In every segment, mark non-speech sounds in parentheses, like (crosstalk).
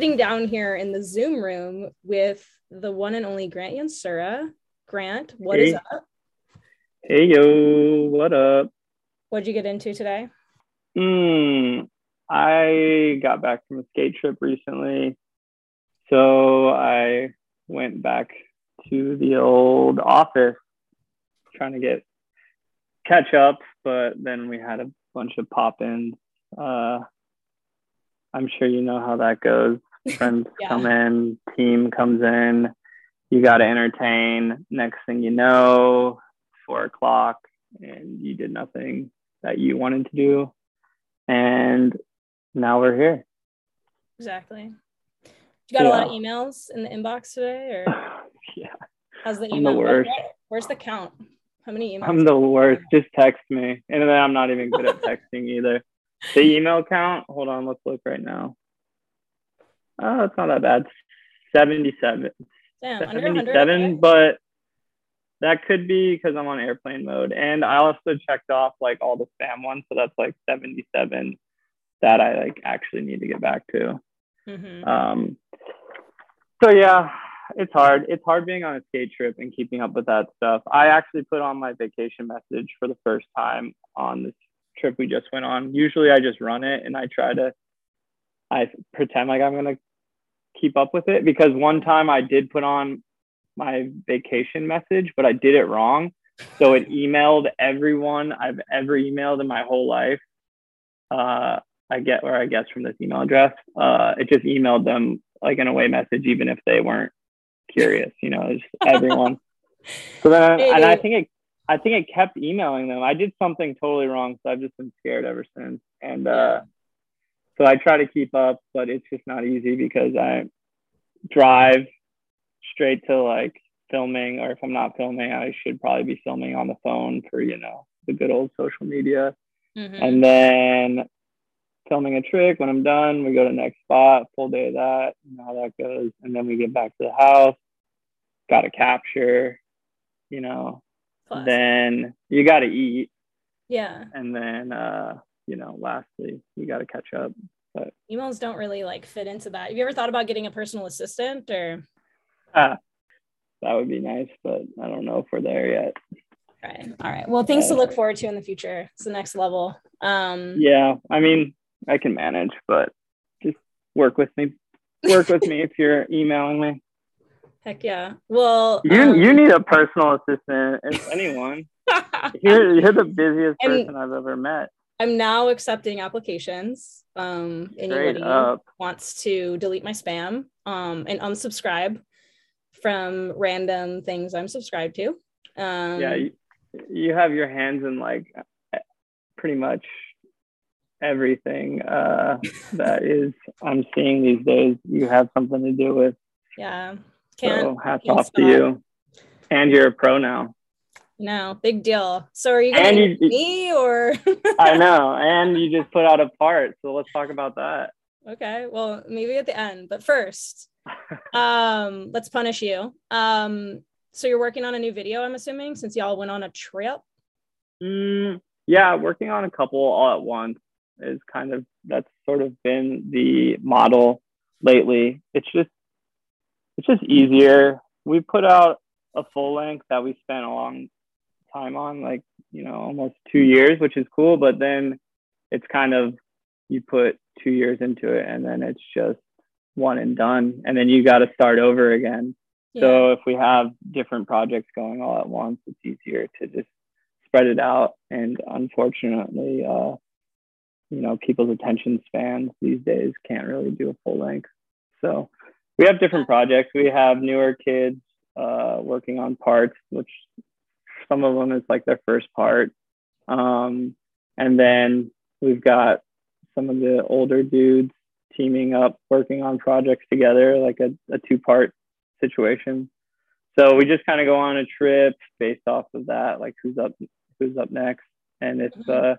sitting down here in the Zoom room with the one and only Grant Yansura. Grant, what hey. is up? Hey, yo, what up? What'd you get into today? Hmm, I got back from a skate trip recently. So I went back to the old office trying to get catch up, but then we had a bunch of pop ins. Uh, I'm sure you know how that goes. (laughs) Friends Yeah. come in, team comes in, you got to entertain. Next thing you know, four o'clock, and you did nothing that you wanted to do. And now we're here. Exactly. You got a lot of emails in the inbox today, or (laughs) yeah, how's the email? I'm the worst. where's the count? How many emails? I'm the worst. Just text me. And then I'm not even good at texting either. The email count, hold on, let's look right now. Oh, it's not that bad. 77. Damn, under 100. 77, okay. but that could be because I'm on airplane mode. And I also checked off like all the spam ones. So that's like 77 that I like actually need to get back to. Mhm. Um, so yeah, it's hard. It's hard being on a skate trip and keeping up with that stuff. I actually put on my vacation message for the first time on this trip we just went on. Usually I just run it and I try to I pretend like I'm gonna keep up with it because one time I did put on my vacation message, but I did it wrong. So it (laughs) emailed everyone I've ever emailed in my whole life. Uh, I get or I guess from this email address. Uh, it just emailed them like an away message, even if they weren't curious. You know, it's (laughs) everyone. so then, and I think it, I think it kept emailing them. I did something totally wrong, so I've just been scared ever since. And uh, so I try to keep up, but it's just not easy because I drive straight to like filming, or if I'm not filming, I should probably be filming on the phone for you know the good old social media Mhm. and then filming a trick. When I'm done, we go to the next spot, full day of that, you know how that goes. And then we get back to the house, got to capture, you know, Classic. then you got to eat. yeah, And then, uh, you know, lastly, you got to catch up. But emails don't really like fit into that. Have you ever thought about getting a personal assistant or? ah, that would be nice, but I don't know if we're there yet. Right. All right. Well, things to look forward to in the future. It's the next level. Um, Yeah, I mean, I can manage, but just work with me. Work with me if you're emailing me. Heck yeah. Well, You um, you need a personal assistant. If anyone, (laughs) you're you're the busiest person I've ever met. I'm now accepting applications. Um, anybody wants to delete my spam um, and unsubscribe from random things I'm subscribed to. Um, Yeah, you, you have your hands in like pretty much everything uh, (laughs) that is I'm seeing these days. You have something to do with. yeah. Can't so hats off stop. to you. And you're a pro now. No, big deal. So are you gonna And me or? (laughs) I know. And you just put out a part. So let's talk about that. okay. Well, maybe at the end, but first, um, (laughs) let's punish you. Um, so you're working on a new video, I'm assuming, since y'all went on a trip. Mm, yeah, working on a couple all at once is kind of that's sort of been the model lately. It's just it's just easier. We put out a full length that we spent a long time on, like you know, almost two years, which is cool. But then it's kind of you put two years into it, and then it's just one and done, and then you got to start over again. So if we have different projects going all at once, it's easier to just spread it out. And unfortunately, uh, you know, people's attention spans these days can't really do a full length. So we have different projects. We have newer kids uh, working on parts, which some of them is like their first part. Um, and then we've got some of the older dudes teaming up, working on projects together, like a, a two part situation. So we just kind of go on a trip based off of that, like who's up, who's up next. And if Mhm. uh,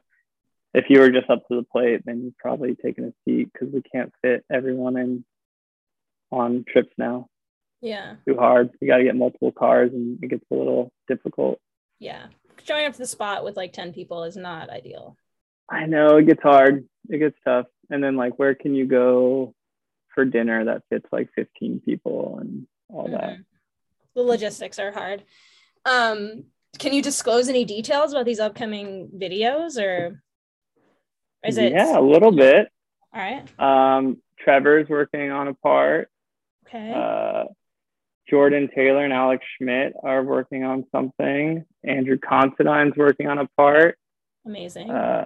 if you were just up to the plate, then you're probably taking a seat because we can't fit everyone in on trips now. yeah. Too hard. You got to get multiple cars, and it gets a little difficult. Yeah. Showing up to the spot with like 10 people is not ideal. I know it gets hard. It gets tough. And then like where can you go for dinner that fits like 15 people and all mm-hmm. that? The logistics are hard. Um, can you disclose any details about these upcoming videos or is it Yeah, a little bit. All right. Um, Trevor's working on a part. Okay. Uh, Jordan Taylor and Alex Schmidt are working on something. Andrew Considine's working on a part. Amazing. Uh,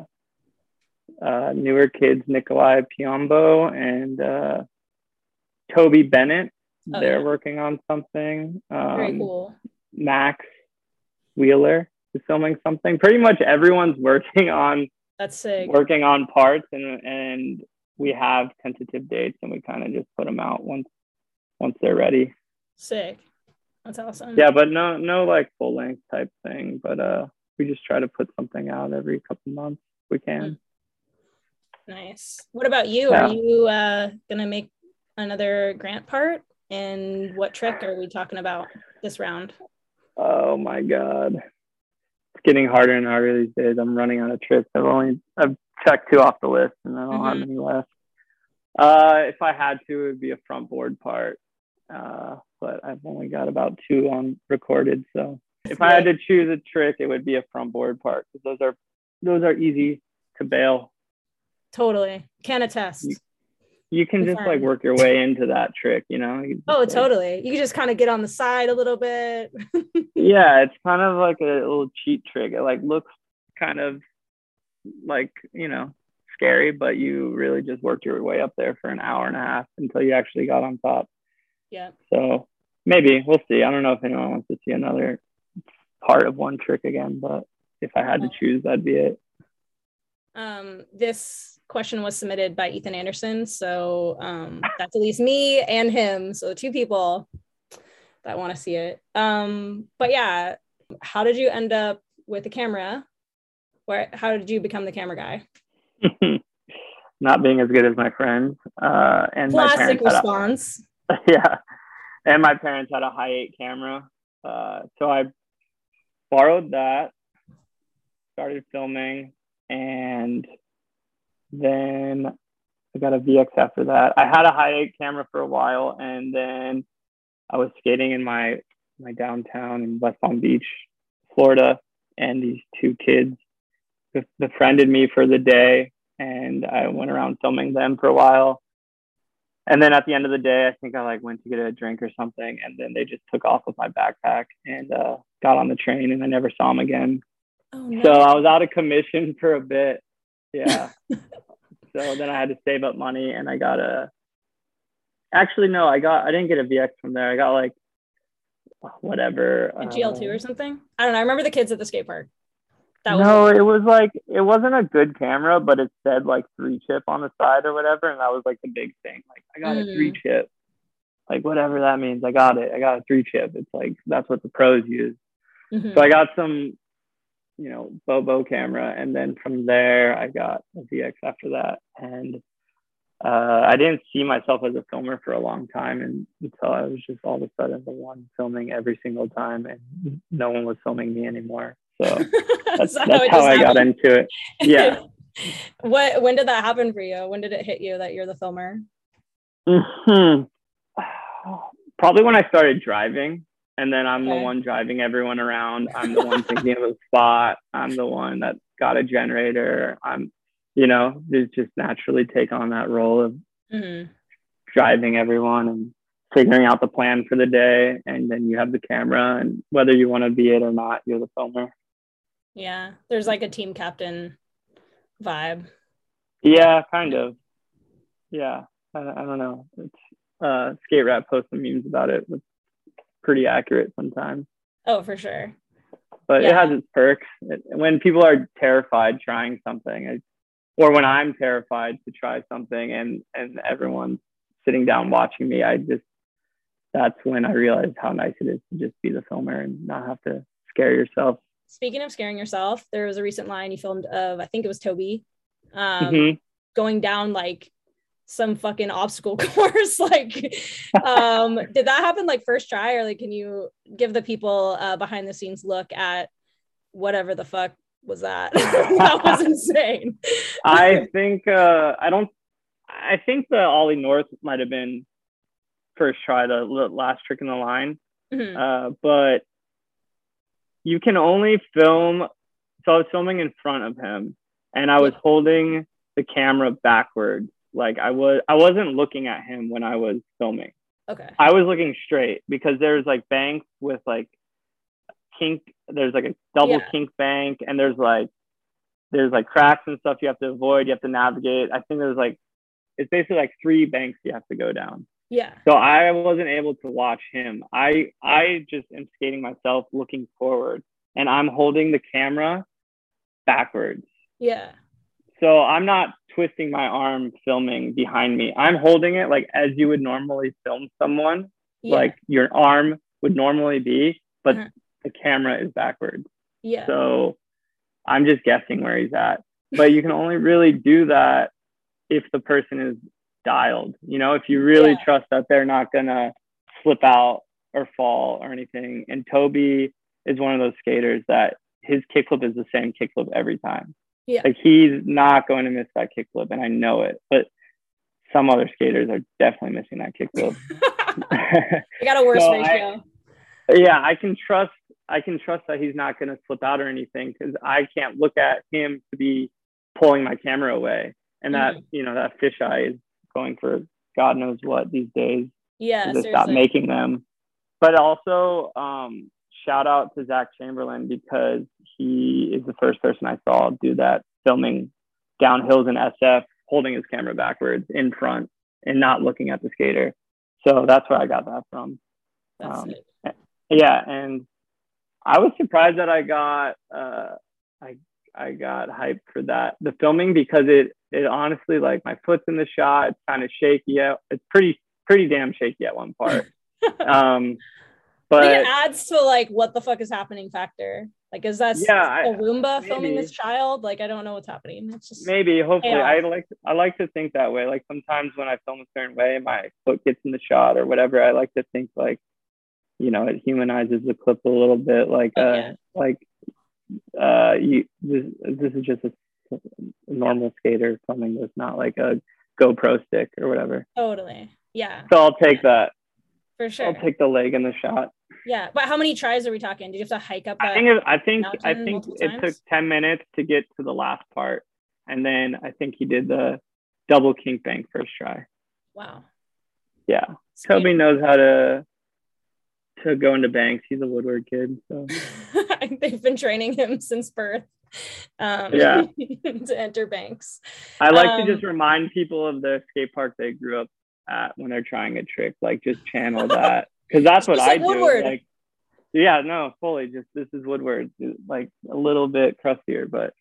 uh, newer kids, Nikolai Piombo and uh, Toby Bennett. Oh, They're yeah. working on something. Um, Very cool. Max Wheeler is filming something. Pretty much everyone's (laughs) working on that's sick. Working on parts and and we have tentative dates and we kind of just put them out once once they're ready. Sick. That's awesome. Yeah, but no no like full length type thing. But uh we just try to put something out every couple months if we can. Mm. Nice. What about you? Yeah. Are you uh gonna make another grant part? And what trick are we talking about this round? Oh my god it's getting harder and harder these days. I'm running out of tricks. I've only I've checked two off the list, and I don't mm-hmm. have any left. Uh, if I had to, it would be a front board part, uh, but I've only got about two on recorded. So if I had to choose a trick, it would be a front board part because those are those are easy to bail. Totally, can attest. You, you can just like work your way into that trick, you know? You oh, like, totally. You can just kind of get on the side a little bit. (laughs) yeah, it's kind of like a little cheat trick. It like looks kind of like, you know, scary, but you really just worked your way up there for an hour and a half until you actually got on top. Yeah. So maybe we'll see. I don't know if anyone wants to see another part of one trick again, but if I had to choose, that'd be it. Um, this question was submitted by Ethan Anderson. So um, (laughs) that's at least me and him. So two people that want to see it. Um, but yeah, how did you end up with the camera? Where how did you become the camera guy? (laughs) Not being as good as my friends. Uh, and classic response. (laughs) Yeah, and my parents had a Hi8 camera, uh, so I borrowed that, started filming, and then I got a VX after that. I had a Hi8 camera for a while, and then I was skating in my my downtown in West Palm Beach, Florida, and these two kids befriended me for the day, and I went around filming them for a while. And then at the end of the day, I think I like went to get a drink or something, and then they just took off with my backpack and uh, got on the train, and I never saw them again. Oh, no. So I was out of commission for a bit. Yeah. (laughs) So then I had to save up money and I got a actually no, I got I didn't get a VX from there. I got like whatever. A GL2 uh, or something? I don't know. I remember the kids at the skate park. That was no, it was like it wasn't a good camera, but it said like three chip on the side or whatever, and that was like the big thing. Like I got mm. a three chip, like whatever that means. I got it. I got a three chip. It's like that's what the pros use. Mm-hmm. So I got some you know, Bobo camera. And then from there, I got a VX after that. And uh, I didn't see myself as a filmer for a long time and until I was just all of a sudden the one filming every single time and no one was filming me anymore. (laughs) So that's, that's how, how I got into it. Yeah. (laughs) what, when did that happen for you? When did it hit you that you're the filmer? Mm-hmm. Probably when I started driving and then I'm okay. the one driving everyone around. I'm the one (laughs) thinking of a spot. I'm the one that got a generator. I'm, you know, just naturally take on that role of mm-hmm. driving everyone and figuring out the plan for the day. And then you have the camera, and whether you want to be it or not, you're the filmer. Yeah, there's like a team captain vibe. Yeah, kind of. Yeah, I, I don't know. It's uh, Skate Rat post some memes about it with pretty accurate sometimes. Oh, for sure. But yeah. it has its perks. It, when people are terrified trying something, or when I'm terrified to try something, and and everyone's sitting down watching me, I just that's when I realized how nice it is to just be the filmer and not have to scare yourself. Speaking of scaring yourself, there was a recent line you filmed of I think it was Toby, um, mm-hmm. going down like some fucking obstacle (laughs) course like um (laughs) did that happen like first try or like can you give the people uh behind the scenes look at whatever the fuck was that? (laughs) that was insane. I think uh, I don't. I think the Ollie North might have been first try, the last trick in the line. Mm-hmm. Uh, but you can only film. So I was filming in front of him, and I was holding the camera backwards. Like I was, I wasn't looking at him when I was filming. Okay. I was looking straight because there's like banks with like kink. There's like a double yeah. kink bank, and there's like there's like cracks and stuff you have to avoid. You have to navigate. I think there's like it's basically like three banks you have to go down. Yeah. So I wasn't able to watch him. I I just am skating myself looking forward and I'm holding the camera backwards. Yeah. So I'm not twisting my arm filming behind me. I'm holding it like as you would normally film someone, yeah. like your arm would normally be, but uh-huh. the camera is backwards. Yeah. So I'm just guessing where he's at. But you can only really do that if the person is dialed. You know, if you really yeah. trust that they're not gonna slip out or fall or anything. And Toby is one of those skaters that his kickflip is the same kickflip every time. Yeah. Like he's not going to miss that kickflip, and I know it. But some other skaters are definitely missing that kickflip. (laughs) (laughs) I got a worse so ratio. I, yeah, I can trust. I can trust that he's not going to slip out or anything because I can't look at him to be pulling my camera away, and that mm-hmm. you know that fisheye is going for God knows what these days. Yeah, to stop making them. But also, um, shout out to Zach Chamberlin because he is the first person I saw do that filming down hills in SF, holding his camera backwards in front and not looking at the skater. So that's where I got that from. Um, yeah, and I was surprised that I got uh, I I got hyped for that. The filming because it it honestly like my foot's in the shot it's kind of shaky out it's pretty pretty damn shaky at one part. (laughs) Um but it adds to like what the fuck is happening factor. Like is that yeah a Roomba maybe. filming this child? Like I don't know what's happening. It's just maybe hopefully. Chaos. I like I like to think that way. Like sometimes when I film a certain way my foot gets in the shot or whatever I like to think like you know it humanizes the clip a little bit like oh, uh yeah. like uh you this, this is just a normal skater filming this not like a GoPro stick or whatever. Totally. Yeah. So I'll take that. For sure. I'll take the leg in the shot. Yeah, but how many tries are we talking? Did you have to hike up? I think it, I think I think it times? took ten minutes to get to the last part, and then I think he did the double kink bank first try. Wow. Yeah, Toby knows how to to go into banks. He's a Woodward kid, so (laughs) (laughs) they've been training him since birth. Um, yeah, (laughs) to enter banks. I like um, to just remind people of the skate park they grew up at when they're trying a trick. Like just channel that because that's what I do. Woodward. Like, yeah, no, fully. Just this is Woodward, like a little bit crustier, but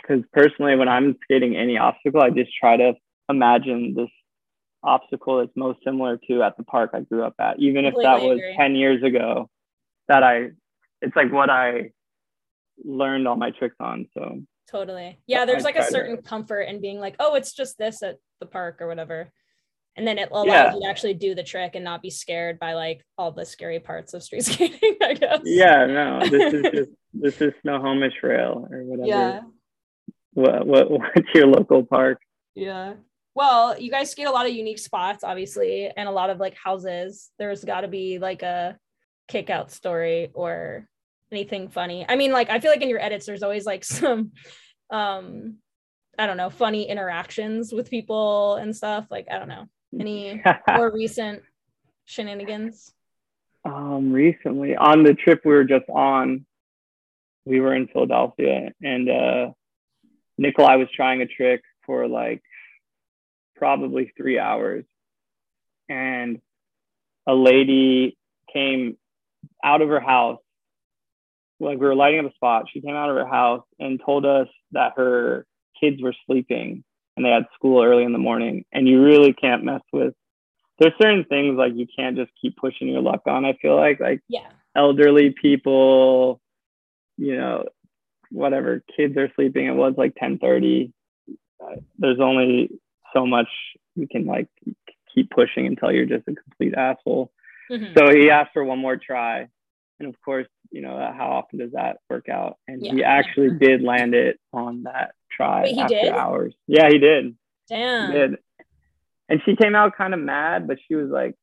because personally, when I'm skating any obstacle, I just try to imagine this obstacle that's most similar to at the park I grew up at, even if that was 10 years ago that I, it's like what I learned all my tricks on. So totally. Yeah. There's I like a certain to... comfort in being like, oh, it's just this at the park or whatever. And then it allows yeah. you to actually do the trick and not be scared by like all the scary parts of street (laughs) skating, I guess. Yeah, no, this is just, this is Snohomish Rail or whatever. Yeah. What, what, (laughs) what's your local park? Yeah. Well, you guys skate a lot of unique spots, obviously, and a lot of like houses. There's got to be like a kick out story or anything funny. I mean, like I feel like in your edits, there's always like (laughs) some, um, I don't know, funny interactions with people and stuff. Like I don't know, any (laughs) more recent shenanigans. Um, recently on the trip we were just on, we were in Philadelphia, and uh, Nikolai was trying a trick for like probably three hours. And a lady came out of her house. Like we were lighting up a spot. She came out of her house and told us that her kids were sleeping and they had school early in the morning. And you really can't mess with there's certain things like you can't just keep pushing your luck on. I feel like like yeah. elderly people, you know, whatever kids are sleeping. It was like 10:30. Uh, there's only so much you can like keep pushing until you're just a complete asshole. Mm-hmm. So he asked for one more try. And of course, you know, how often does that work out? And Yeah. he actually did land it on that try Wait, he after did? hours. Yeah, he did. Damn. He did. And she came out kind of mad, but she was like,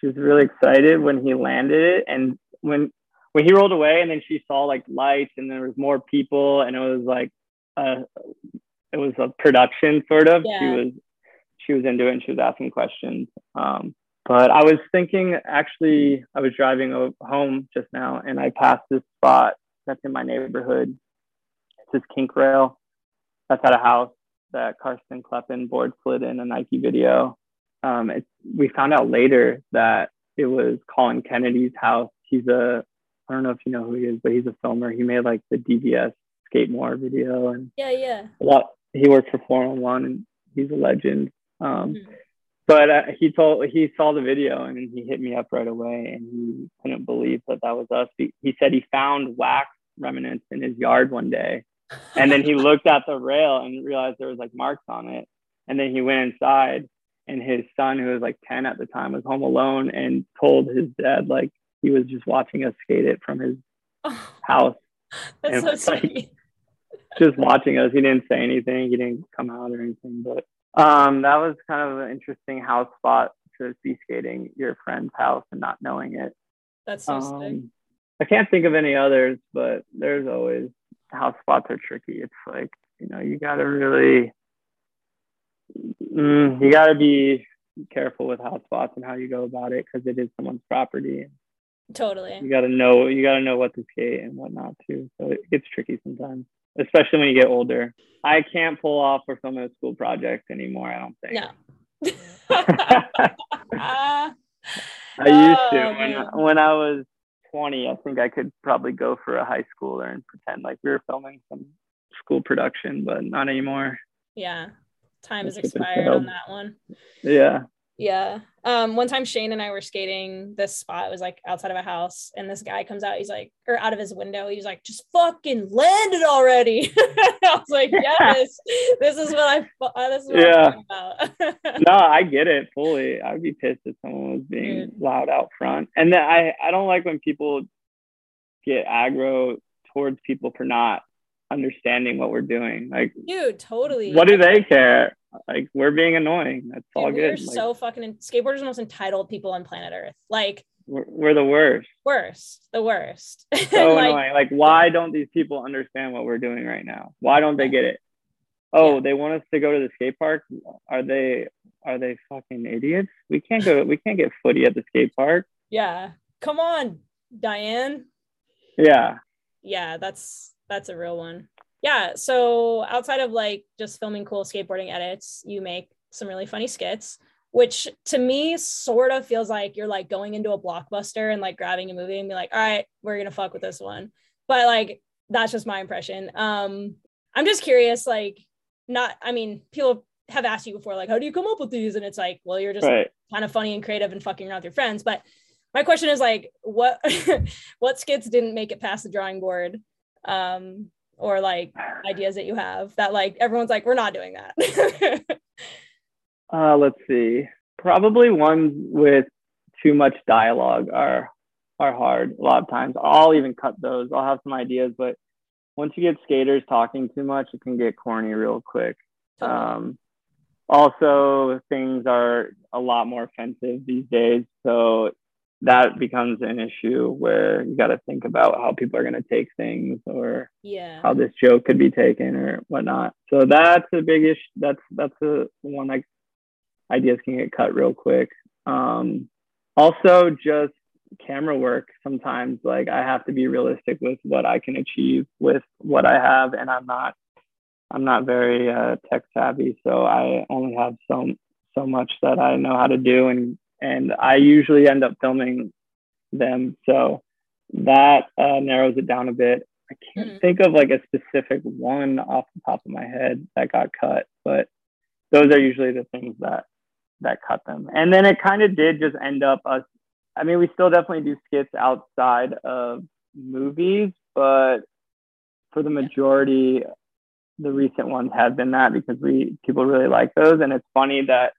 she was really excited when he landed it. And when when he rolled away, and then she saw like lights, and there was more people, and it was like, uh, it was a production sort of. She was she was into it, and she was asking questions. Um, but I was thinking, actually, I was driving home just now, and I passed this spot that's in my neighborhood. It's this kink rail that's at a house that Karsten Kleppan board slid in a Nike video. Um, it's, we found out later that it was Colin Kennedy's house. He's a, I don't know if you know who he is, but he's a filmer. He made like the DVS Skate-More video and Yeah, yeah. a lot. He worked for 411 and he's a legend. Um, Mhm. but uh, he told he saw the video and he hit me up right away and he couldn't believe that that was us. He, he said he found wax remnants in his yard one day (laughs) and then he looked at the rail and realized there was like marks on it and then he went inside and his son who was like 10 at the time was home alone and told his dad like he was just watching us skate it from his Oh, (laughs) house that's And so like- sweet. Just watching us he didn't say anything he didn't come out or anything but um that was kind of an interesting house spot to be skating your friend's house and not knowing it That's so sick. um, I can't think of any others, but there's always house spots are tricky. It's like you know you gotta really mm, you gotta be careful with house spots and how you go about it because it is someone's property. Totally. You gotta know you gotta know what to skate and what not to. So it gets tricky sometimes, especially when you get older. I can't pull off or film a school project anymore. I don't think. No. (laughs) I used to Oh, when man. when I was 20. I think I could probably go for a high schooler and pretend like we were filming some school production, but not anymore. yeah. Time has That's what they expired on that one. Yeah. Yeah. Um, one time Shane and I were skating this spot. It was like outside of a house, and this guy comes out. He's like, or out of his window, he's like, just fucking land it already. (laughs) I was like, (laughs) yes, this is what I uh, this is what Yeah. I'm about. (laughs) No, I get it fully. I'd be pissed if someone was being Dude. loud out front. And then I I don't like when people get aggro towards people for not understanding what we're doing. Like, Dude, totally. what do they care? Like, we're being annoying. That's all Dude, we're good. Like, so fucking skateboarders are the most entitled people on planet Earth. Like we're, we're the worst. worst, the worst. (laughs) so like, annoying. Like, why don't these people understand what we're doing right now? Why don't they get it? Oh, Yeah. they want us to go to the skate park. Are they are they fucking idiots? We can't go. We can't get footy at the skate park. yeah. Come on, Diane. Yeah. yeah that's that's a real one yeah so outside of like just filming cool skateboarding edits you make some really funny skits which to me sort of feels like you're like going into a blockbuster and like grabbing a movie and be like all right we're gonna fuck with this one but like that's just my impression um i'm just curious like not i mean people have asked you before like how do you come up with these and it's like well you're just Right. kind of funny and creative and fucking around with your friends. But my question is like, what (laughs) what skits didn't make it past the drawing board, um, or like ideas that you have that like everyone's like, we're not doing that. Uh, let's see. Probably ones with too much dialogue are are hard a lot of times. I'll even cut those. I'll have some ideas, but once you get skaters talking too much, it can get corny real quick. Um, also, things are a lot more offensive these days, so that becomes an issue where you got to think about how people are going to take things or yeah, how this joke could be taken or whatnot. So that's a big issue. That's that's a one like ideas can get cut real quick. Um, also, just camera work. Sometimes like I have to be realistic with what I can achieve with what I have, and I'm not I'm not very uh, tech savvy, so I only have so so much that I know how to do, and and I usually end up filming them. So that uh, narrows it down a bit. I can't Mhm. think of like a specific one off the top of my head that got cut, but those are usually the things that that cut them. And then it kind of did just end up us. I mean, we still definitely do skits outside of movies, but for the majority, the recent ones have been that because we people really like those, and it's funny that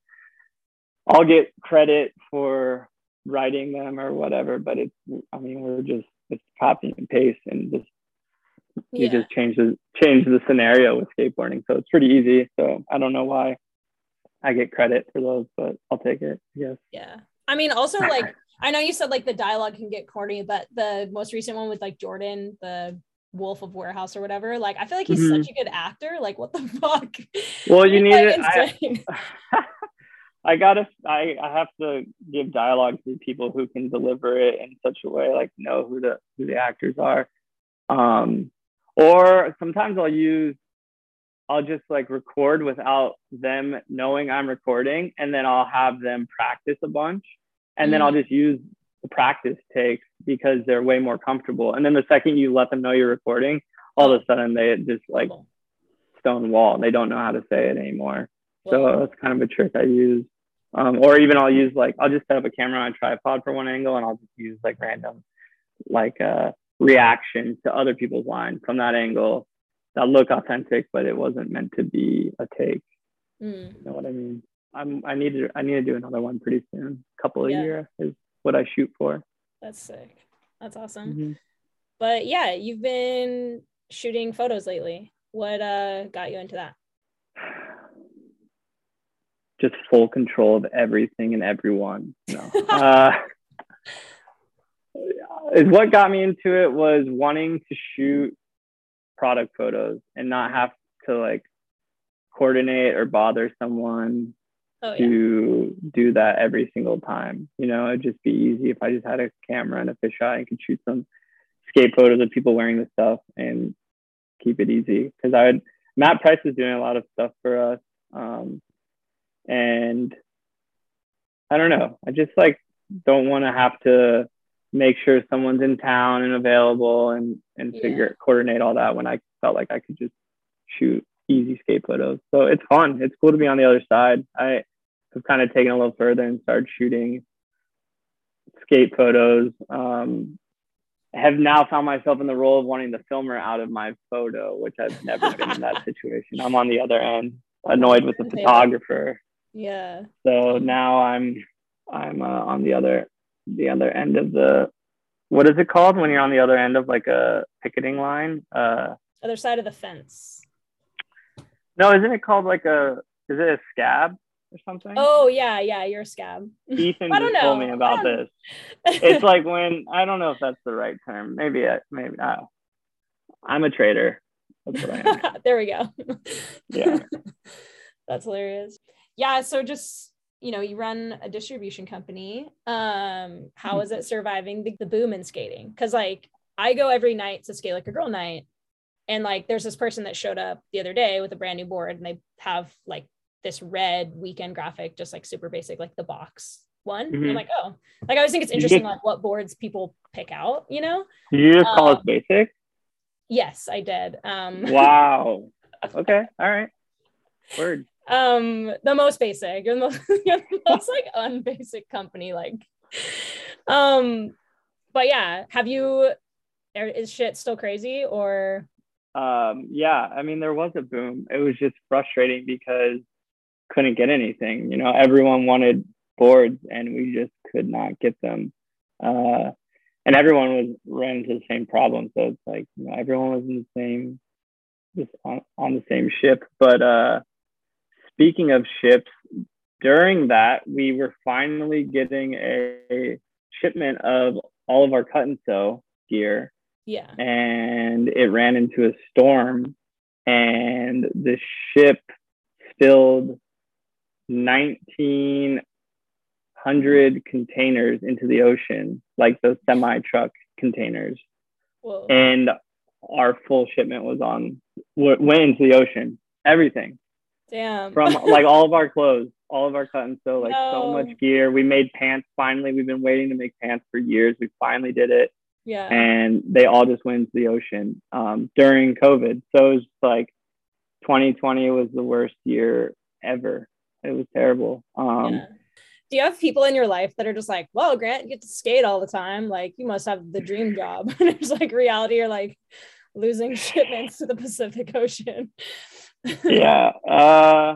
I'll get credit for writing them or whatever, but it's I mean we're just it's copy and paste and just you Yeah. just change the change the scenario with skateboarding. So it's pretty easy. So I don't know why I get credit for those, but I'll take it. Yes. Yeah. I mean, also like I know you said like the dialogue can get corny, but the most recent one with like Jordan, the Wolf of Warehouse or whatever, like I feel like he's Mhm. such a good actor. Like, what the (laughs) fuck? Well, you need like, it. I, insane. (laughs) (laughs) I gotta. I, I have to give dialogue to people who can deliver it in such a way, like know who the who the actors are. Um, or sometimes I'll use. I'll just like record without them knowing I'm recording, and then I'll have them practice a bunch, and then I'll just use the practice takes because they're way more comfortable. And then the second you let them know you're recording, all of a sudden they just like Cool. stone wall. They don't know how to say it anymore. So that's kind of a trick I use. Um, or even I'll use like I'll just set up a camera on a tripod for one angle and I'll just use like random like uh reactions to other people's lines from that angle that look authentic, but it wasn't meant to be a take. mm, You know what I mean? I'm I need to I need to do another one pretty soon. A couple a Yeah. year is what I shoot for. that's sick. That's awesome. Mhm. But yeah, you've been shooting photos lately. What uh got you into that? Just full control of everything and everyone. No. (laughs) uh, is what got me into it was wanting to shoot product photos and not have to like coordinate or bother someone Oh yeah. to do that every single time. You know, it'd just be easy if I just had a camera and a fisheye and could shoot some skate photos of people wearing the stuff and keep it easy. Because I would Matt Price is doing a lot of stuff for us, um, and I don't know. I just like don't want to have to make sure someone's in town and available and and Yeah. figure coordinate all that when I felt like I could just shoot easy skate photos. So it's fun. It's cool to be on the other side. I have kind of taken a little further and started shooting skate photos. Um, have now found myself in the role of wanting the filmer out of my photo, which I've never been in that (laughs) situation. I'm on the other end, annoyed with the photographer. Yeah. So now I'm I'm uh, on the other the other end of the what is it called when you're on the other end of like a picketing line? Uh, Other side of the fence. no, isn't it called like a is it a scab or something? Oh yeah, yeah, you're a scab. (laughs) Ethan I don't just told me about this. (laughs) It's like when I don't know if that's the right term. Maybe I, maybe I, I'm a traitor. That's what I am. (laughs) there we go. Yeah. That's hilarious. Yeah, so just you know, you run a distribution company. Um, how is it surviving the, the boom in skating? Because like I go every night to skate like a girl night, and like there's this person that showed up the other day with a brand new board, and they have like this red weekend graphic, just like super basic, like the box one. And I'm like, oh, like I always think it's interesting, just- like what boards people pick out, you know? You just call us Um, basic? Yes, I did. Um, (laughs) Wow. Okay. All right. Word. Um the most basic you're the most, you're (laughs) the most like unbasic company like um but yeah have you er- is shit still crazy or Um, yeah. I mean, there was a boom. It was just frustrating because couldn't get anything. You know, everyone wanted boards and we just could not get them. Uh, and everyone was ran into the same problem. So it's like, you know, everyone was in the same, just on, on the same ship. But uh, speaking of ships, during that, we were finally getting a shipment of all of our cut and sew gear. Yeah. And it ran into a storm and the ship spilled 1900 containers into the ocean like those semi truck containers. Whoa. and our full shipment was on went into the ocean. Everything damn. From (laughs) like all of our clothes all of our cut and sew like so much gear. We made pants finally we've been waiting to make pants for years. We finally did it. Yeah. And they all just went into the ocean um, during COVID. So it was like 2020 was the worst year ever. It was terrible. Um, yeah. do you have people in your life that are just like well grant you get to skate all the time. Like you must have the dream job. (laughs) And it's like reality you're like losing (laughs) shipments to the pacific ocean yeah, (laughs) uh,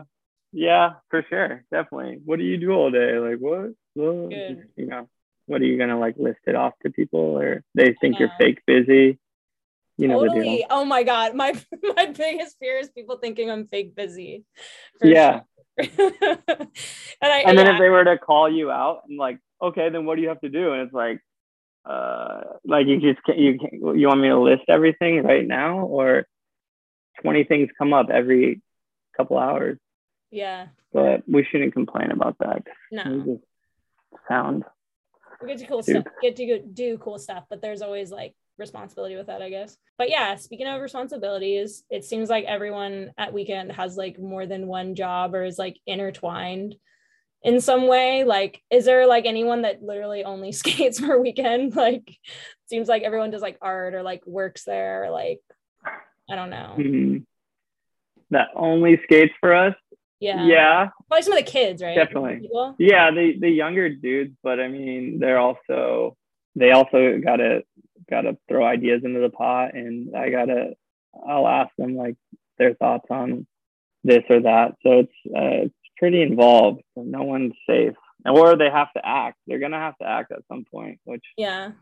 yeah, for sure, definitely. What do you do all day? Like what? What? Good. You know, what are you gonna like list it off to people or they think you're fake busy? You know totally. Oh my god, my (laughs) my biggest fear is people thinking I'm fake busy. Yeah. Sure. (laughs) and I And then yeah. if they were to call you out and like, okay, then what do you have to do? And it's like, uh, like you just can't, you can't, you want me to list everything right now or 20 things come up every couple hours, yeah. but we shouldn't complain about that. No. Sound we get to cool Dude. stuff get to go do cool stuff but there's always like responsibility with that i guess but yeah speaking of responsibilities it seems like everyone at weekend has like more than one job or is like intertwined in some way like is there like anyone that literally only (laughs) skates for weekend like seems like everyone does like art or like works there or, like i don't know mhm. that only skates for us. yeah yeah. probably some of the kids right Definitely. Yeah, the the younger dudes, but I mean, they're also they also gotta gotta throw ideas into the pot, and I gotta I'll ask them like their thoughts on this or that. So it's uh, it's pretty involved. So no one's safe, or they have to act. They're gonna have to act at some point, which yeah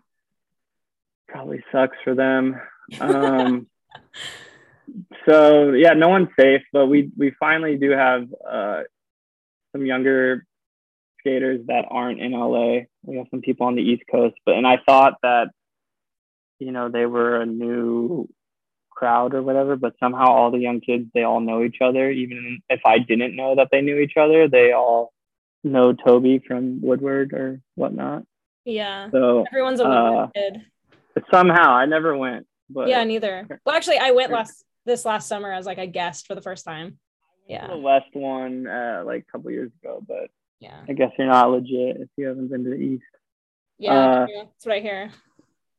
probably sucks for them. Um, (laughs) so yeah, no one's safe, but we we finally do have uh, some younger skaters that aren't in LA. We have some people on the East Coast, but and I thought that you know they were a new crowd or whatever, but somehow all the young kids they all know each other. Even if I didn't know that they knew each other, they all know Toby from Woodward or whatnot. yeah So everyone's a uh, Woodward kid somehow I never went, but yeah neither well actually i went last this last summer as like a guest for the first time Yeah. the West one uh, like a couple years ago, but yeah I guess you're not legit if you haven't been to the East. yeah Uh, that's what i hear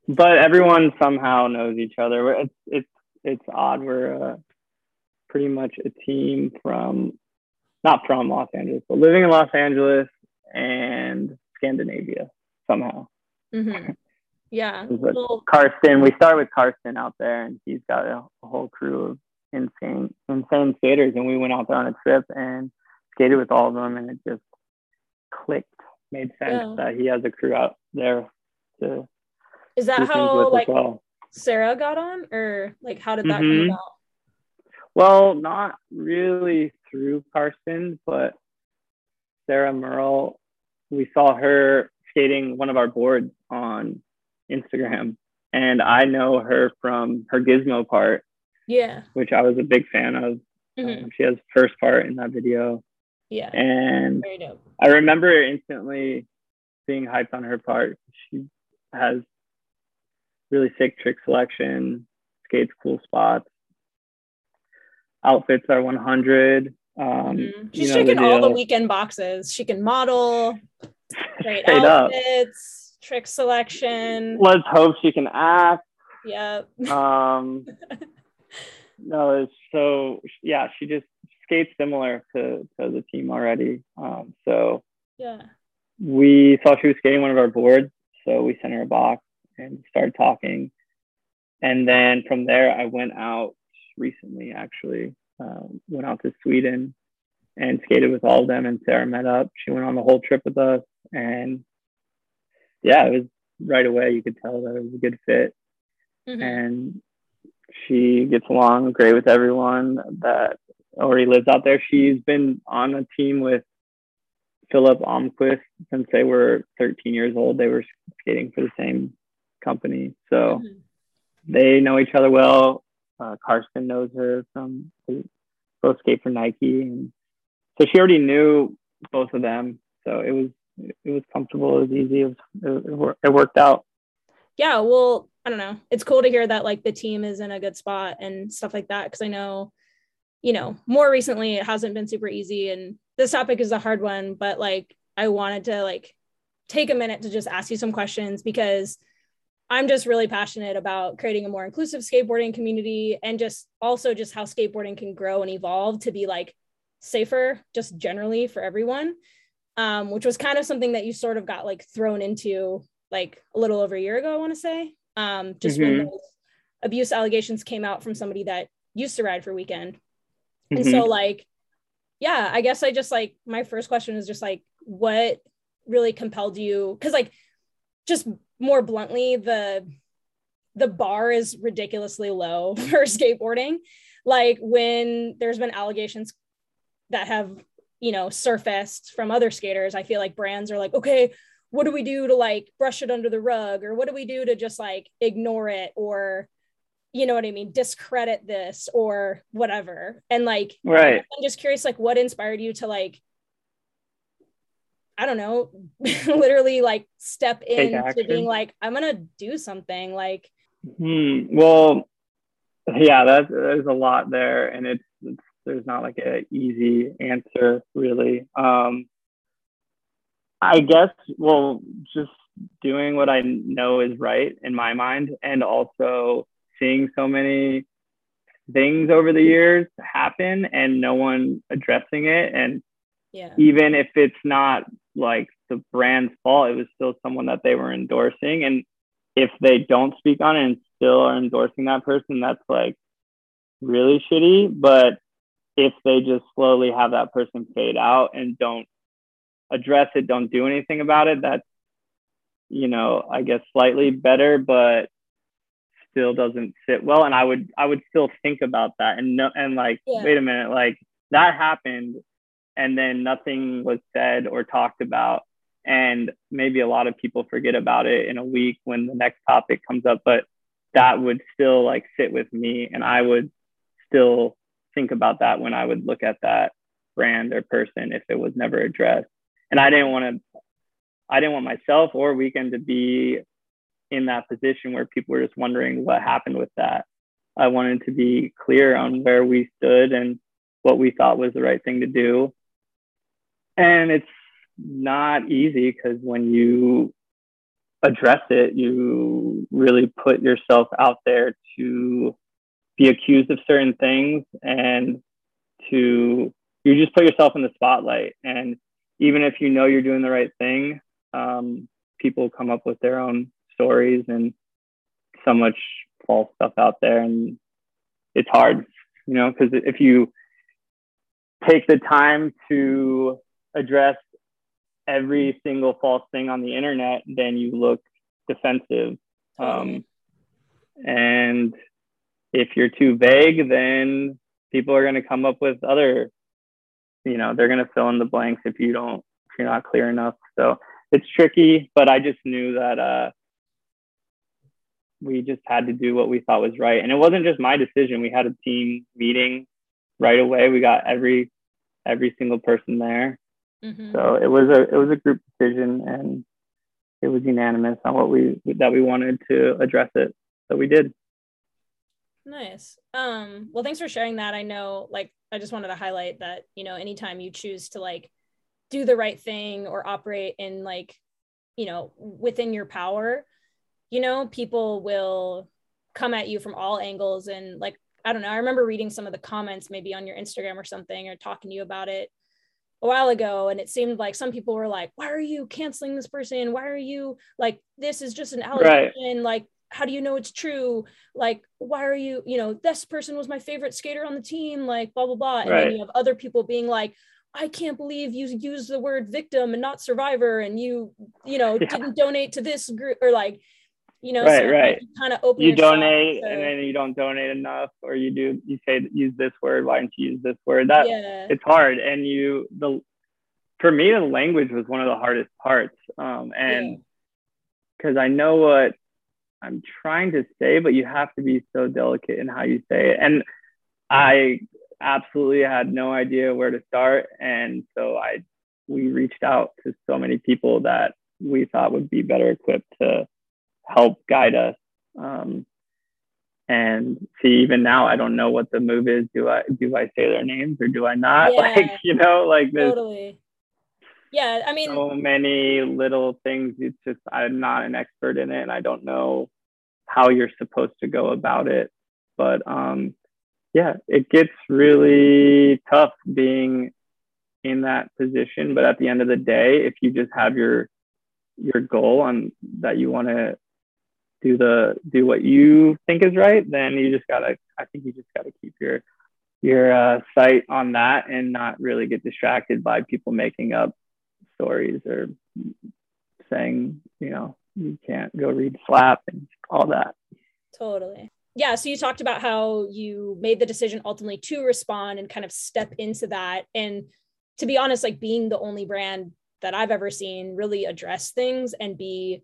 But everyone somehow knows each other. It's it's it's odd. We're uh, pretty much a team from not from Los Angeles, but living in Los Angeles and Scandinavia somehow. hmm yeah well Karsten, we start with Karsten out there, and he's got a, a whole crew of insane insane skaters, and we went out there on a trip and skated with all of them, and it just clicked. Made sense Yeah. that he has a crew out there to is that how like well. sarah got on or like how did that Mhm. come about Well, not really through Karsten, but Sarah Meurle, we saw her skating one of our boards on Instagram. And I know her from her Gizmo part, yeah which I was a big fan of. Mhm. Um, she has first part in that video. yeah And I remember instantly being hyped on her part. She has really sick trick selection, skates cool spots. Outfits are 100. Um, Mhm. you she's know the checking all the weekend boxes she can model (laughs) great Straight up. Trick selection Let's hope she can act. yep Um, (laughs) no, it's so yeah, she just skates similar to, to the team already. Um, so yeah we saw she was skating one of our boards, so we sent her a box and started talking. And then from there, I went out recently, actually, um, went out to Sweden and skated with all of them. And Sarah met up. She went on the whole trip with us, and yeah, it was right away. You could tell that it was a good fit, Mhm. and she gets along great with everyone that already lives out there. She's been on a team with Philip Omquist since they were 13 years old. They were skating for the same company. So Mhm. they know each other well. Uh, Karsten knows her from both skate for Nike. And so she already knew both of them. So it was, it was comfortable. It was easy. It, was, it, worked out. yeah well i don't know it's cool to hear that like the team is in a good spot and stuff like that because i know you know more recently it hasn't been super easy and this topic is a hard one but like i wanted to like take a minute to just ask you some questions because i'm just really passionate about creating a more inclusive skateboarding community and just also just how skateboarding can grow and evolve to be like safer just generally for everyone um, which was kind of something that you sort of got like thrown into like a little over a year ago, I want to say. Um, just when Mhm. those abuse allegations came out from somebody that used to ride for weekend. And Mhm. so like, yeah, I guess I just like my first question is just like what really compelled you? Cause like just more bluntly, the the bar is ridiculously low (laughs) for skateboarding. Like when there's been allegations that have, you know, surfaced from other skaters, I feel like brands are like, okay, what do we do to like brush it under the rug or what do we do to just like ignore it or you know what I mean, discredit this or whatever. And like, right. I'm just curious, like, what inspired you to like, I don't know, (laughs) literally like step into being like, I'm gonna do something. Like, hmm. well, yeah, that's there's a lot there, and it's, it's there's not like a easy answer really. Um, I guess, well, just doing what I know is right in my mind, and also seeing so many things over the years happen and no one addressing it. And yeah. even if it's not like the brand's fault, it was still someone that they were endorsing. And if they don't speak on it and still are endorsing that person, that's like really shitty. But if they just slowly have that person fade out and don't address it, don't do anything about it, that's, you know, I guess slightly better. But still doesn't sit well and i would i would still think about that and no and like yeah. wait a minute like that happened and then nothing was said or talked about and maybe a lot of people forget about it in a week when the next topic comes up but that would still like sit with me and i would still think about that when i would look at that brand or person if it was never addressed and i didn't want to i didn't want myself or weekend to be in that position where people were just wondering what happened with that. I wanted to be clear on where we stood and what we thought was the right thing to do. And it's not easy because when you address it, you really put yourself out there to be accused of certain things and to you just put yourself in the spotlight. And even if you know you're doing the right thing, um, people come up with their own stories and so much false stuff out there. And it's hard you know because if you take the time to address every single false thing on the internet then you look defensive. Um, and if you're too vague then people are going to come up with other you know they're going to fill in the blanks if you don't if you're not clear enough so it's tricky but i just knew that uh, we just had to do what we thought was right. And it wasn't just my decision. We had a team meeting right away. We got every every single person there. Mm-hmm. So it was a it was a group decision and it was unanimous on what we that we wanted to address it. So we did. Nice. Um, well, thanks for sharing that. I know, like, I just wanted to highlight that, you know, anytime you choose to like do the right thing or operate in like, you know, within your power, you know, people will come at you from all angles. And like, I don't know, I remember reading some of the comments maybe on your Instagram or something or talking to you about it a while ago. And it seemed like some people were like, why are you canceling this person? Why are you like, this is just an allegation. Right. Like, how do you know it's true? Like, why are you, you know, this person was my favorite skater on the team, like blah, blah, blah. And right. then you have other people being like, I can't believe you used the word victim and not survivor and you, you know, yeah. didn't donate to this group or like, you know right so right kind of open you donate to... and then you don't donate enough or you do you say use this word why don't you use this word that yeah. it's hard and you the for me the language was one of the hardest parts um and because yeah. i know what i'm trying to say but you have to be so delicate in how you say it and i absolutely had no idea where to start and so i we reached out to so many people that we thought would be better equipped to help guide us. Um, and see, even now, I don't know what the move is. Do I do I say their names or do I not? (laughs) Yeah, like you know, like this. totally. Yeah, I mean, so many little things. It's just I'm not an expert in it, and I don't know how you're supposed to go about it. But um, yeah, it gets really tough being in that position. But at the end of the day, if you just have your your goal on that you want to do the do what you think is right, then you just gotta. I think you just gotta keep your your uh, sight on that and not really get distracted by people making up stories or saying you know you can't go read slap and all that. Totally. Yeah so you talked about how you made the decision ultimately to respond and kind of step into that. And to be honest like being the only brand that i've ever seen really address things and be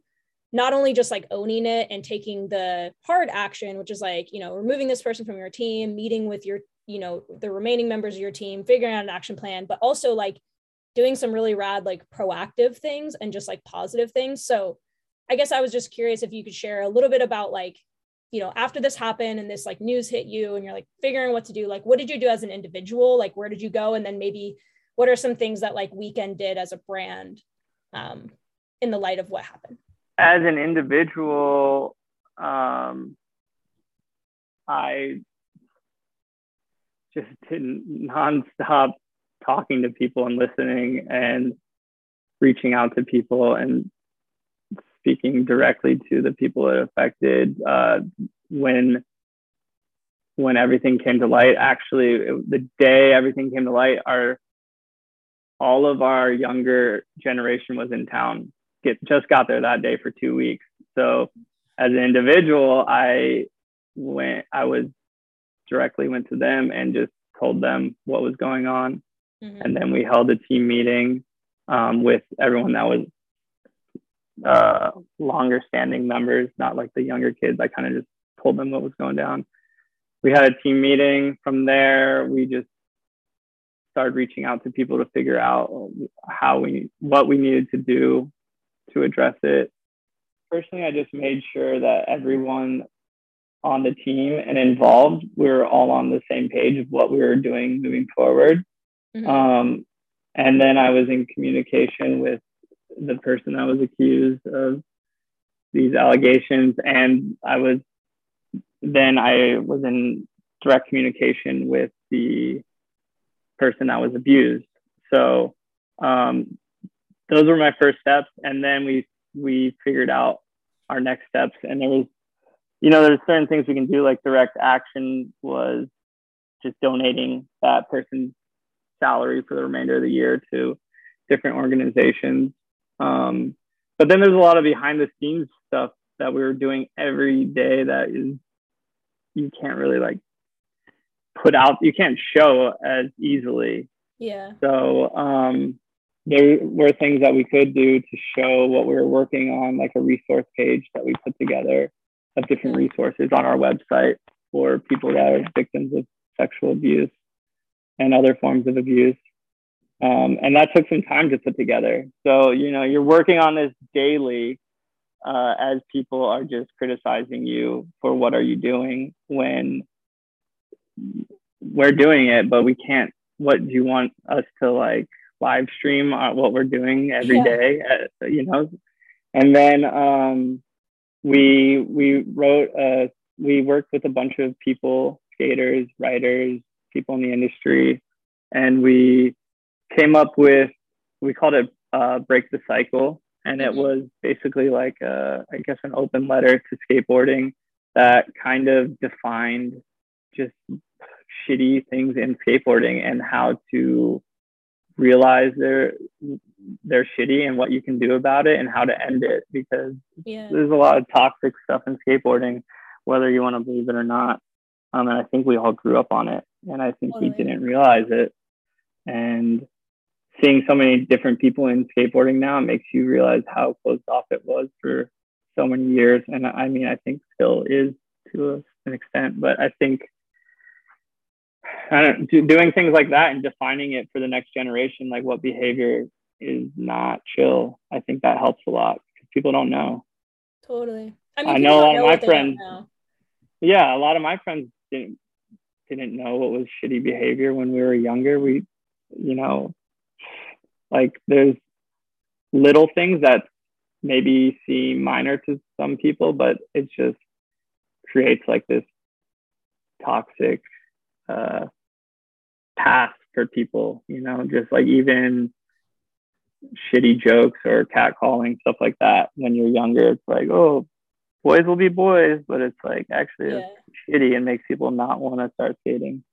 not only just like owning it and taking the hard action which is like you know removing this person from your team meeting with your you know the remaining members of your team figuring out an action plan but also like doing some really rad like proactive things and just like positive things. So i guess i was just curious if you could share a little bit about like you know after this happened and this like news hit you and you're like figuring what to do like what did you do as an individual? Like where did you go? And then maybe what are some things that like weekend did as a brand um, in the light of what happened? As an individual, um, I just didn't nonstop talking to people and listening and reaching out to people and speaking directly to the people it affected uh, when when everything came to light actually it, the day everything came to light our all of our younger generation was in town get just got there that day for two weeks. So as an individual, I went, I was directly went to them and just told them what was going on. Mm-hmm. And then we held a team meeting um, with everyone that was uh, longer standing members, not like the younger kids. I kind of just told them what was going down. We had a team meeting. From there, we just started reaching out to people to figure out how we, what we needed to do to address it. Personally, I just made sure that everyone on the team and involved, we were all on the same page of what we were doing moving forward. Mm-hmm. Um, and then I was in communication with the person that was accused of these allegations. And I was, then I was in direct communication with the person that was abused. So um, those were my first steps and then we we figured out our next steps and there was you know there's certain things we can do like direct action was just donating that person's salary for the remainder of the year to different organizations um, but then there's a lot of behind the scenes stuff that we were doing every day that is you can't really like put out you can't show as easily. Yeah. So um there were things that we could do to show what we were working on, like a resource page that we put together of different resources on our website for people that are victims of sexual abuse and other forms of abuse. Um, and that took some time to put together. So, you know, you're working on this daily uh, as people are just criticizing you for what are you doing when we're doing it, but we can't. What do you want us to like live stream uh, what we're doing every yeah. day, uh, you know. And then um, we we wrote uh, we worked with a bunch of people, skaters, writers, people in the industry, and we came up with we called it uh, break the cycle, and it mm-hmm. was basically like a, I guess an open letter to skateboarding that kind of defined just shitty things in skateboarding and how to realize they're they're shitty and what you can do about it and how to end it because yeah. there's a lot of toxic stuff in skateboarding whether you want to believe it or not um, and i think we all grew up on it and i think totally. we didn't realize it and seeing so many different people in skateboarding now makes you realize how closed off it was for so many years and i mean i think still is to an extent but i think I don't doing things like that and defining it for the next generation, like what behavior is not chill. I think that helps a lot because people don't know. Totally. I, mean, I know a lot of my friends. Yeah, a lot of my friends didn't didn't know what was shitty behavior when we were younger. We, you know, like there's little things that maybe seem minor to some people, but it just creates like this toxic uh, path for people, you know, just like even shitty jokes or catcalling, stuff like that. When you're younger, it's like, oh, boys will be boys, but it's like actually yeah. shitty and makes people not want to start skating.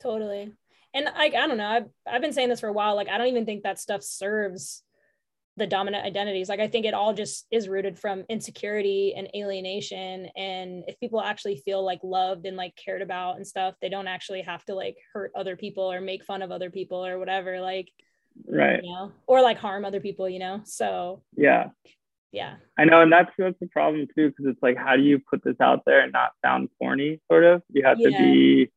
Totally. And like, I don't know, I've, I've been saying this for a while. Like, I don't even think that stuff serves the dominant identities. Like i think it all just is rooted from insecurity and alienation. And if people actually feel like loved and like cared about and stuff they don't actually have to like hurt other people or make fun of other people or whatever like right. you know or like harm other people you know? So yeah. yeah. I know and that's that's the problem too because it's like how do you put this out there and not sound corny sort of? You have Yeah. to be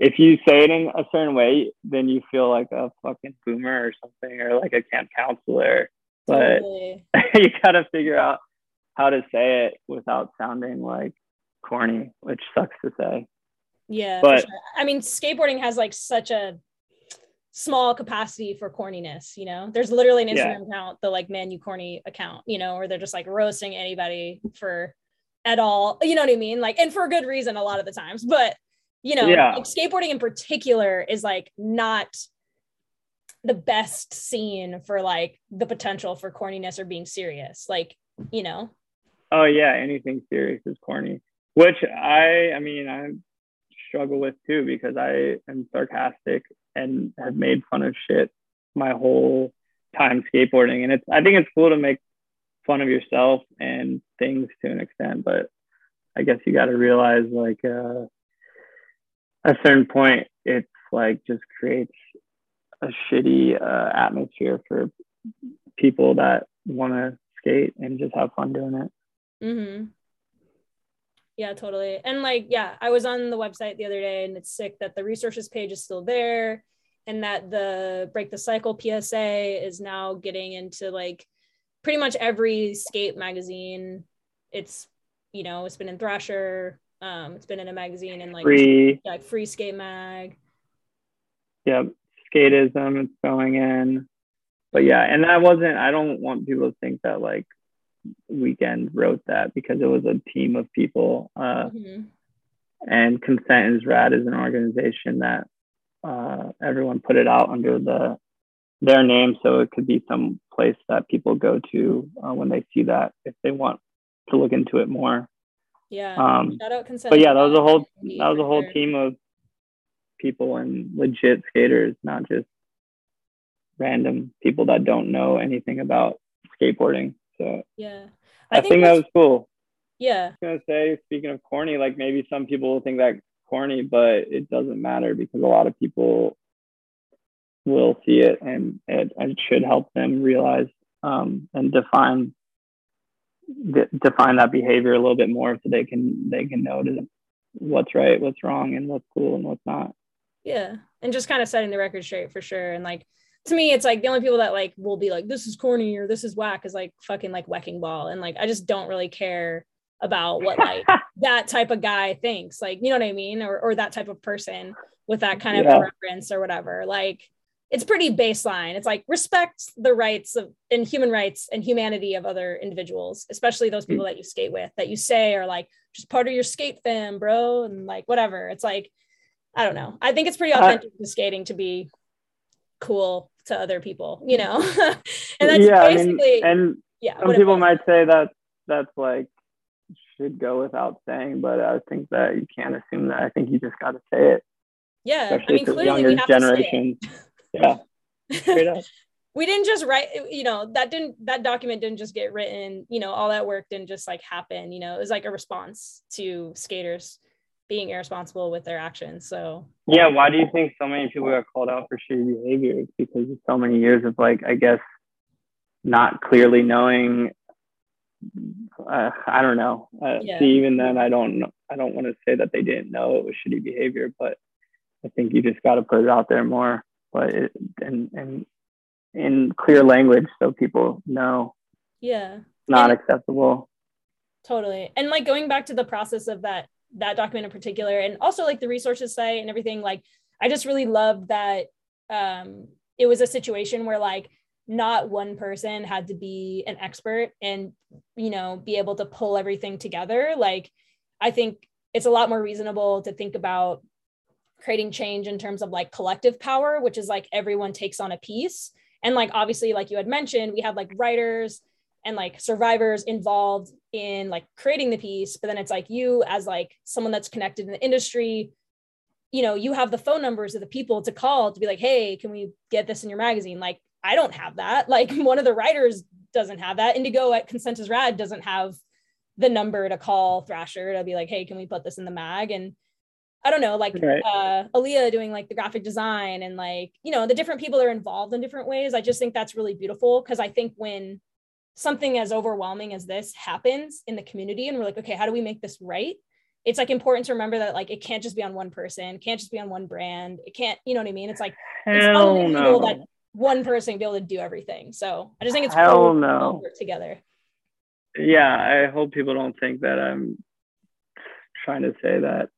if you say it in a certain way then you feel like a fucking boomer or something or like a camp counselor but totally. (laughs) you gotta figure out how to say it without sounding like corny which sucks to say Yeah, But- sure. I mean, skateboarding has like such a small capacity for corniness. You know, there's literally an Yeah. Instagram account, the like "man you corny" account. You know, where they're just like roasting anybody for at all. You know what I mean? Like, and for a good reason a lot of the times. But you know, Yeah. like skateboarding in particular is like not the best scene for like the potential for corniness or being serious. Like, you know, Oh yeah, anything serious is corny. Which I I mean I struggle with too because I am sarcastic and have made fun of shit my whole time skateboarding. And it's I think it's cool to make fun of yourself and things to an extent, but I guess you gotta realize like uh a certain point it's like just creates a shitty uh, atmosphere for people that want to skate and just have fun doing it. Mm-hmm. Yeah, totally. And like, yeah, I was on the website the other day and it's sick that the resources page is still there and that the Break the Cycle PSA is now getting into like pretty much every skate magazine. It's, you know, it's been in Thrasher, um, it's been in a magazine and like free like free skate mag. yeah Skateism it's going in but yeah and that wasn't i don't want people to think that like weekend wrote that because it was a team of people uh, Mhm. and consent is rad is an organization that uh, everyone put it out under the their name so it could be some place that people go to uh, when they see that if they want to look into it more Yeah. um, Shout out consent. but yeah that was a whole that was a whole team of people and legit skaters, not just random people that don't know anything about skateboarding. So Yeah. I, think, that was cool. yeah. I was gonna say, speaking of corny, like maybe some people will think that corny, but it doesn't matter because a lot of people will see it and it, it should help them realize um, and define de- define that behavior a little bit more so they can they can notice what's right, what's wrong, and what's cool and what's not. Yeah. And just kind of setting the record straight for sure. And like to me, it's like the only people that like will be like, this is corny or this is whack is like fucking like wrecking ball. And like I just don't really care about what like (laughs) that type of guy thinks. Like, you know what I mean? Or or that type of person with that kind of Yeah. reference or whatever. Like it's pretty baseline. It's like respect the rights of and human rights and humanity of other individuals, especially those people that you skate with, that you say are like just part of your skate fam, bro, and like whatever. It's like I don't know. I think it's pretty Uh, authentic to skating to be cool to other people, you know. (laughs) and that's yeah, I basically mean, and yeah. some people might say that that's like should go without saying, but I think that you can't assume that. I think you just got to say it, yeah. I especially mean, to the clearly we younger have to say generations. (laughs) Yeah, straight it. up. (laughs) we didn't just write, you know, that didn't that document didn't just get written. You know, all that work didn't just like happen. You know, it was like a response to skaters being irresponsible with their actions. So Yeah, why do you think so many people got called out for shitty behavior? It's because of so many years of like, I guess, not clearly knowing. Uh, I don't know. Uh, Yeah. See, even then, I don't know. I don't want to say that they didn't know it was shitty behavior, but I think you just got to put it out there more, but it, and and in clear language so people know yeah. not And- acceptable. totally and like going back to the process of that that document in particular and also like the resources site and everything like i just really loved that um it was a situation where like not one person had to be an expert and you know be able to pull everything together like i think it's a lot more reasonable to think about creating change in terms of like collective power which is like everyone takes on a piece and like obviously like you had mentioned we had like writers and like survivors involved in like creating the piece but then it's like you as like someone that's connected in the industry you know you have the phone numbers of the people to call to be like hey can we get this in your magazine like I don't have that. (laughs) Like one of the writers doesn't have that. Indigo at Consent is Rad doesn't have the number to call Thrasher to be like, hey, can we put this in the mag? And I don't know, like right. uh Aaliyah doing like the graphic design and like, you know, the different people are involved in different ways. I just think that's really beautiful because I think when something as overwhelming as this happens in the community and we're like, okay, how do we make this right? It's like important to remember that like it can't just be on one person, can't just be on one brand. It can't, you know what I mean? It's like Hell it's no. that one person be able to do everything. So I just think it's Hell cool no. work together. Yeah, I hope people don't think that I'm trying to say that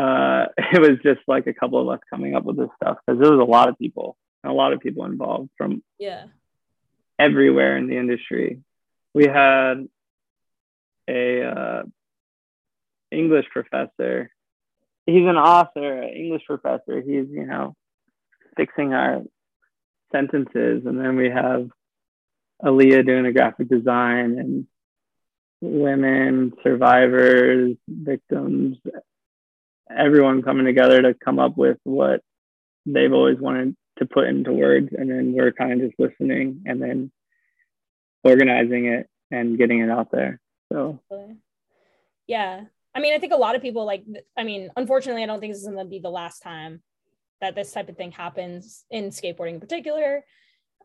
uh, (laughs) it was just like a couple of us coming up with this stuff because there was a lot of people, a lot of people involved from yeah everywhere in the industry. We had a uh, English professor. He's an author, an English professor. He's you know fixing our sentences, and then we have Aaliyah doing a graphic design and women, survivors, victims, everyone coming together to come up with what they've always wanted to put into words and then we're kind of just listening and then organizing it and getting it out there. So yeah. I mean i think a lot of people like i mean unfortunately i don't think this is going to be the last time that this type of thing happens in skateboarding in particular.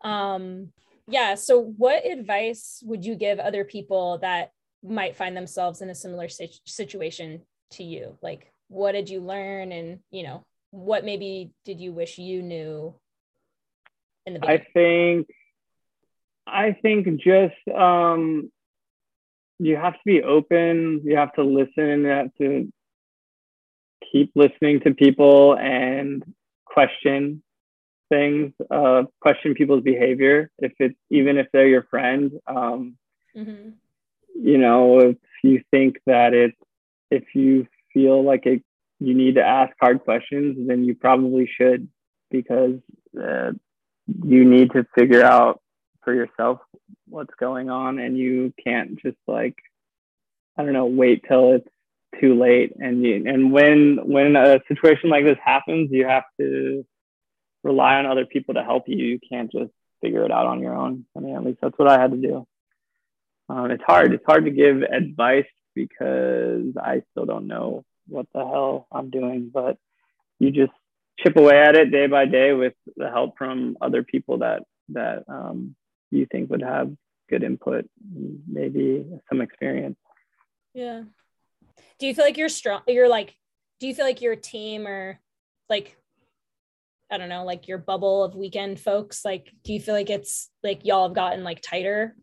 Um yeah so what advice would you give other people that might find themselves in a similar situation to you? Like what did you learn and you know what maybe did you wish you knew in the beginning? I think I think just um you have to be open, you have to listen, you have to keep listening to people and question things, uh, question people's behavior. If it's even if they're your friend, um, mm-hmm. you know, if you think that it's if you feel like it, you need to ask hard questions, then you probably should because uh, you need to figure out for yourself what's going on and you can't just like i don't know wait till it's too late. And you, and when when a situation like this happens you have to rely on other people to help you. You can't just figure it out on your own. I mean at least that's what i had to do. Um, it's hard. It's hard to give advice because i still don't know what the hell i'm doing but you just chip away at it day by day with the help from other people that that um, you think would have good input, maybe some experience. Yeah. Do you feel like you're strong? You're like, do you feel like your team or like, I don't know, like your bubble of weekend folks? Like, do you feel like it's like y'all have gotten like tighter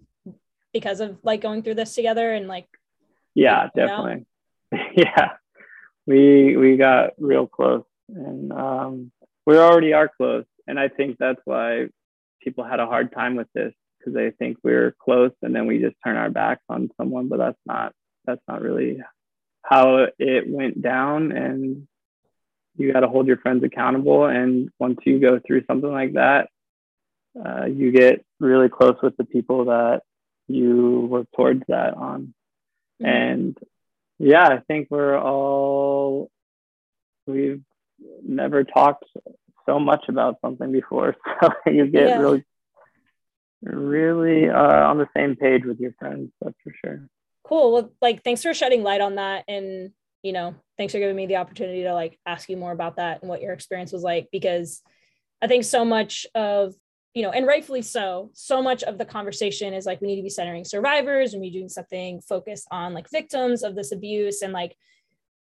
because of like going through this together and like? Yeah, definitely. (laughs) yeah, we we got real close and um, we already are close. And I think that's why people had a hard time with this because they think we're close and then we just turn our backs on someone. But that's not that's not really how it went down. And you got to hold your friends accountable. And once you go through something like that, uh, you get really close with the people that you work towards that on. Mm-hmm. And yeah, I think we're all we've never talked so much about something before. (laughs) So you get yeah. really, really uh, on the same page with your friends. That's for sure. Cool. Well, like, thanks for shedding light on that. And, you know, thanks for giving me the opportunity to like ask you more about that and what your experience was like, because I think so much of, you know, and rightfully so, so much of the conversation is like, we need to be centering survivors and we doing something focused on like victims of this abuse and like,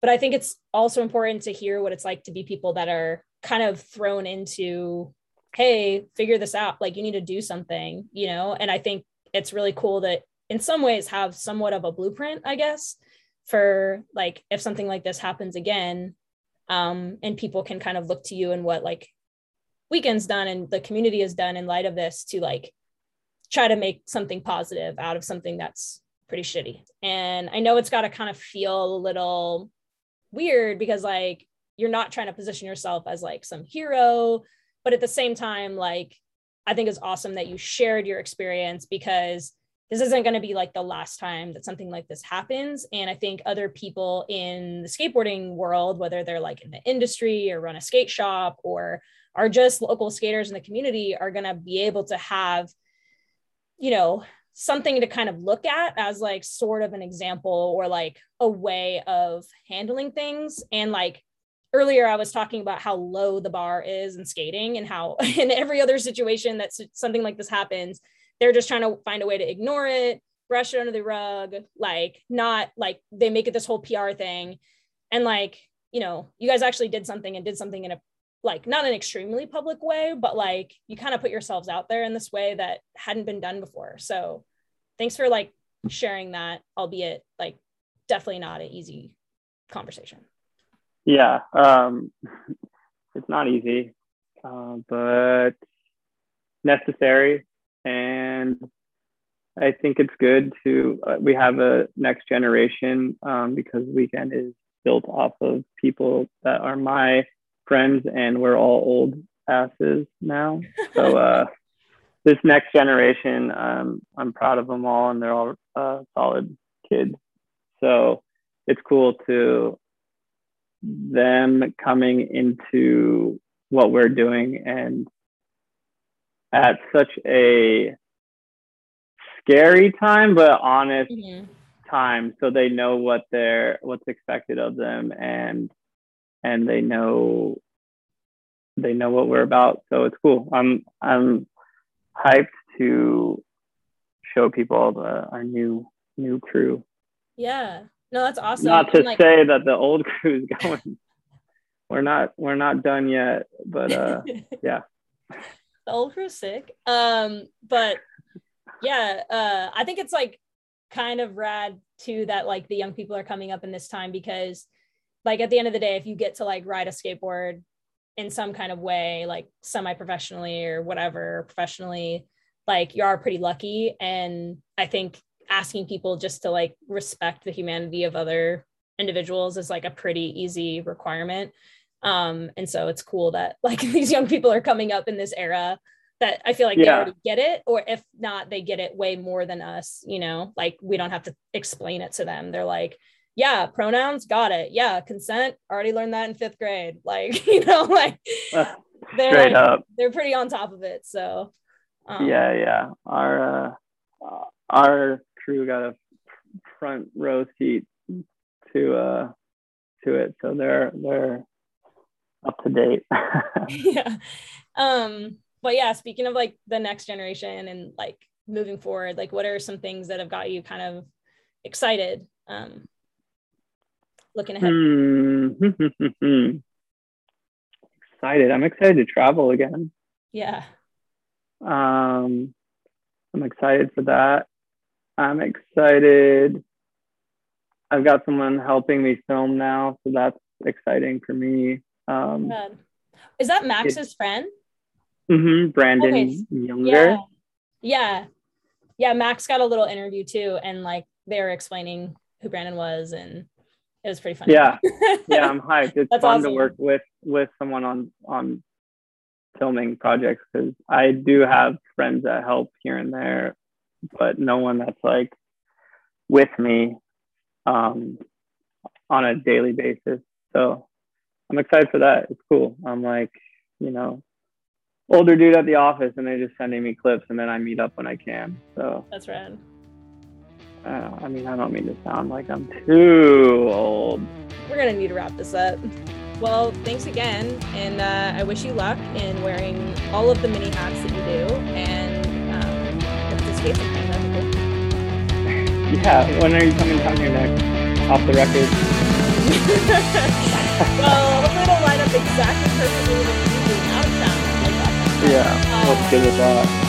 but I think it's also important to hear what it's like to be people that are kind of thrown into, hey, figure this out. Like you need to do something, you know? And I think it's really cool that in some ways have somewhat of a blueprint, I guess, for like if something like this happens again, um, and people can kind of look to you and what like weekends done and the community has done in light of this to like try to make something positive out of something that's pretty shitty. And I know it's got to kind of feel a little weird because like you're not trying to position yourself as like some hero but at the same time like i think it's awesome that you shared your experience because this isn't going to be like the last time that something like this happens and i think other people in the skateboarding world whether they're like in the industry or run a skate shop or are just local skaters in the community are going to be able to have you know something to kind of look at as like sort of an example or like a way of handling things. And like earlier i was talking about how low the bar is in skating and how (laughs) in every other situation that something like this happens they're just trying to find a way to ignore it brush it under the rug like not like they make it this whole pr thing. And like you know you guys actually did something and did something in a like not an extremely public way, but like you kind of put yourselves out there in this way that hadn't been done before. So thanks for like sharing that, albeit like definitely not an easy conversation. Yeah. Um, (laughs) it's not easy, uh, but necessary. And I think it's good to, uh, we have a next generation um, because weekend is built off of people that are my friends and we're all old asses now. So uh, (laughs) this next generation, um, I'm proud of them all and they're all uh, solid kids. So it's cool to them coming into what we're doing and at such a scary time but honest mm-hmm. time so they know what they're what's expected of them and and they know they know what we're about. So it's cool. I'm I'm hyped to show people the, our new new crew. Yeah. No, that's awesome. Not to like, say that the old (laughs) crew is going. we're not we're not done yet, but uh (laughs) yeah. The old crew's sick. Um, but yeah, uh I think it's like kind of rad too that like the young people are coming up in this time because like at the end of the day if you get to like ride a skateboard in some kind of way like semi-professionally or whatever professionally like you are pretty lucky. And i think asking people just to like respect the humanity of other individuals is like a pretty easy requirement. Um and so it's cool that (laughs) like these young people are coming up in this era that i feel like yeah. they already get it or if not they get it way more than us you know? Like we don't have to explain it to them. They're like yeah, pronouns, got it. Yeah, consent, already learned that in fifth grade. Like, (laughs) you know, like they're straight up, they're pretty on top of it. So, um, yeah, yeah. Our uh, our crew got a front row seat to uh to it, so they're they're up to date. (laughs) (laughs) yeah. Um, but yeah, speaking of like the next generation and like moving forward, like what are some things that have got you kind of excited um looking ahead? Hmm. (laughs) excited. I'm excited to travel again. Yeah. Um, I'm excited for that. I'm excited. I've got someone helping me film now, so that's exciting for me. Um, Is that Max's friend? Mm-hmm. Brandon okay. Younger. Yeah. yeah. Yeah. Max got a little interview too, and like they were explaining who Brandon was and it was pretty fun. Yeah, yeah, I'm (laughs) hyped. It's fun awesome. to work with with someone on on filming projects because I do have friends that help here and there, but no one that's like with me um, on a daily basis. So I'm excited for that. It's cool. I'm like, you know, older dude at the office, and they're just sending me clips, and then I meet up when I can. So that's rad. Uh, I mean, I don't mean to sound like I'm too old. We're gonna need to wrap this up. Well, thanks again, and uh, I wish you luck in wearing all of the mini hats that you do, and um, the skates are kind of cool. (laughs) Yeah, when are you coming down here next? Off the record. (laughs) well, hopefully it'll line up exactly perfectly with you being out of town. Like yeah, let's get with that.